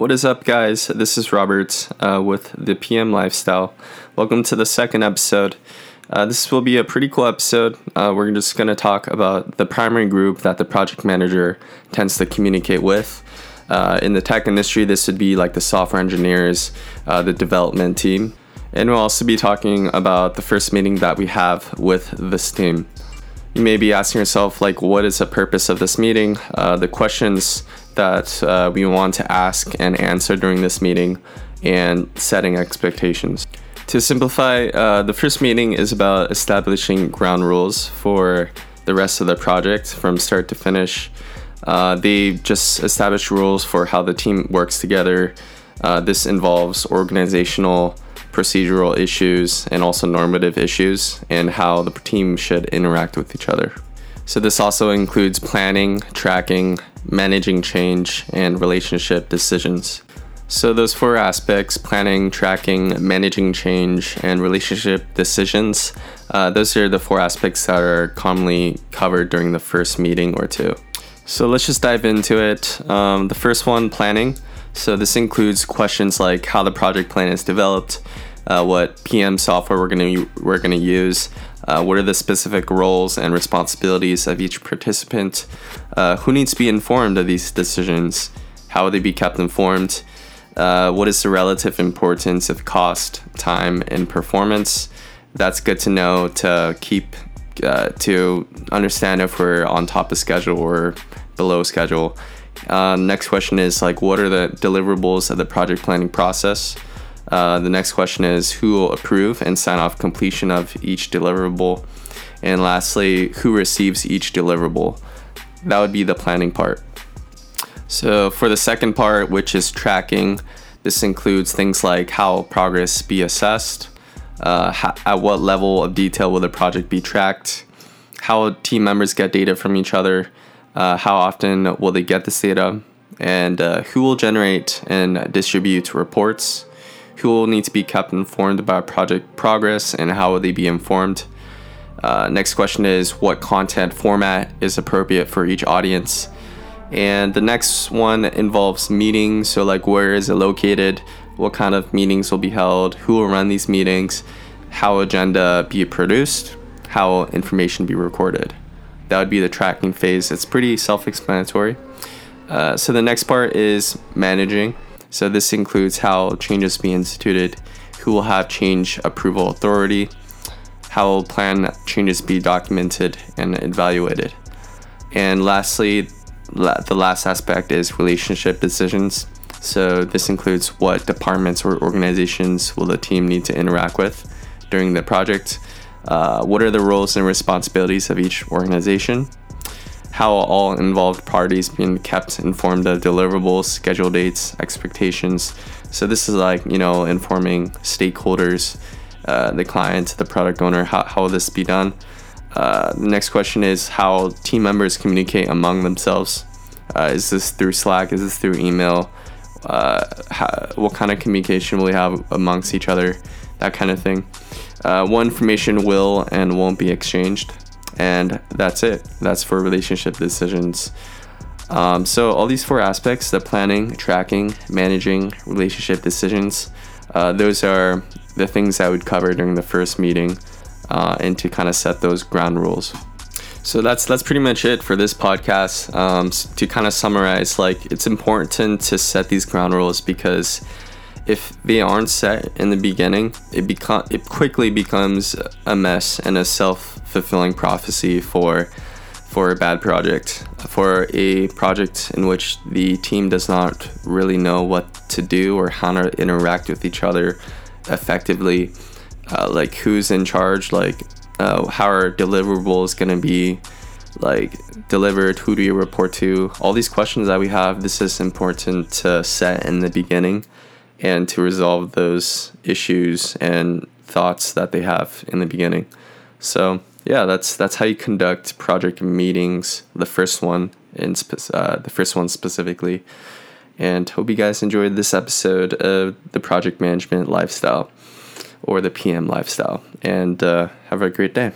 What is up, guys? This is Robert uh, with the PM Lifestyle. Welcome to the second episode. Uh, this will be a pretty cool episode. Uh, we're just going to talk about the primary group that the project manager tends to communicate with. Uh, in the tech industry, this would be like the software engineers, uh, the development team. And we'll also be talking about the first meeting that we have with this team. You may be asking yourself, like, what is the purpose of this meeting? Uh, the questions that uh, we want to ask and answer during this meeting, and setting expectations. To simplify, uh, the first meeting is about establishing ground rules for the rest of the project from start to finish. Uh, they just establish rules for how the team works together. Uh, this involves organizational procedural issues and also normative issues and how the team should interact with each other. So, this also includes planning, tracking, managing change, and relationship decisions. So, those four aspects planning, tracking, managing change, and relationship decisions uh, those are the four aspects that are commonly covered during the first meeting or two. So, let's just dive into it. Um, the first one planning. So this includes questions like how the project plan is developed, uh, what PM software we're gonna we're gonna use, uh, what are the specific roles and responsibilities of each participant, uh, who needs to be informed of these decisions, how will they be kept informed, uh, what is the relative importance of cost, time, and performance. That's good to know to keep uh, to understand if we're on top of schedule or below schedule. Uh, next question is like, what are the deliverables of the project planning process? Uh, the next question is who will approve and sign off completion of each deliverable? And lastly, who receives each deliverable? That would be the planning part. So, for the second part, which is tracking, this includes things like how progress be assessed, uh, how, at what level of detail will the project be tracked, how team members get data from each other, uh, how often will they get this data, and uh, who will generate and distribute reports, who will need to be kept informed about project progress, and how will they be informed. Uh, next question is what content format is appropriate for each audience. And the next one involves meetings. So, like, where is it located? What kind of meetings will be held? Who will run these meetings? How agenda be produced? How information be recorded? That would be the tracking phase. It's pretty self explanatory. Uh, so the next part is managing. So this includes how changes be instituted, who will have change approval authority, how will plan changes be documented and evaluated. And lastly, la- the last aspect is relationship decisions. So this includes what departments or organizations will the team need to interact with during the project uh, what are the roles and responsibilities of each organization? How all involved parties being kept informed of deliverables, schedule dates, expectations? So this is like you know informing stakeholders, uh, the client, the product owner. How how will this be done? Uh, the next question is how team members communicate among themselves. Uh, is this through Slack? Is this through email? Uh, how, what kind of communication will we have amongst each other? That kind of thing. Uh, what information will and won't be exchanged, and that's it. That's for relationship decisions. Um, so, all these four aspects the planning, tracking, managing, relationship decisions uh, those are the things I would cover during the first meeting uh, and to kind of set those ground rules. So that's that's pretty much it for this podcast. Um, to kind of summarize, like it's important to set these ground rules because if they aren't set in the beginning, it become it quickly becomes a mess and a self-fulfilling prophecy for for a bad project, for a project in which the team does not really know what to do or how to interact with each other effectively. Uh, like who's in charge, like uh, how are deliverables going to be like delivered? Who do you report to? All these questions that we have this is important to set in the beginning and to resolve those issues and thoughts that they have in the beginning. So yeah, that's that's how you conduct project meetings. The first one in spe- uh, the first one specifically. And hope you guys enjoyed this episode of the project management lifestyle or the PM lifestyle. And uh, have a great day.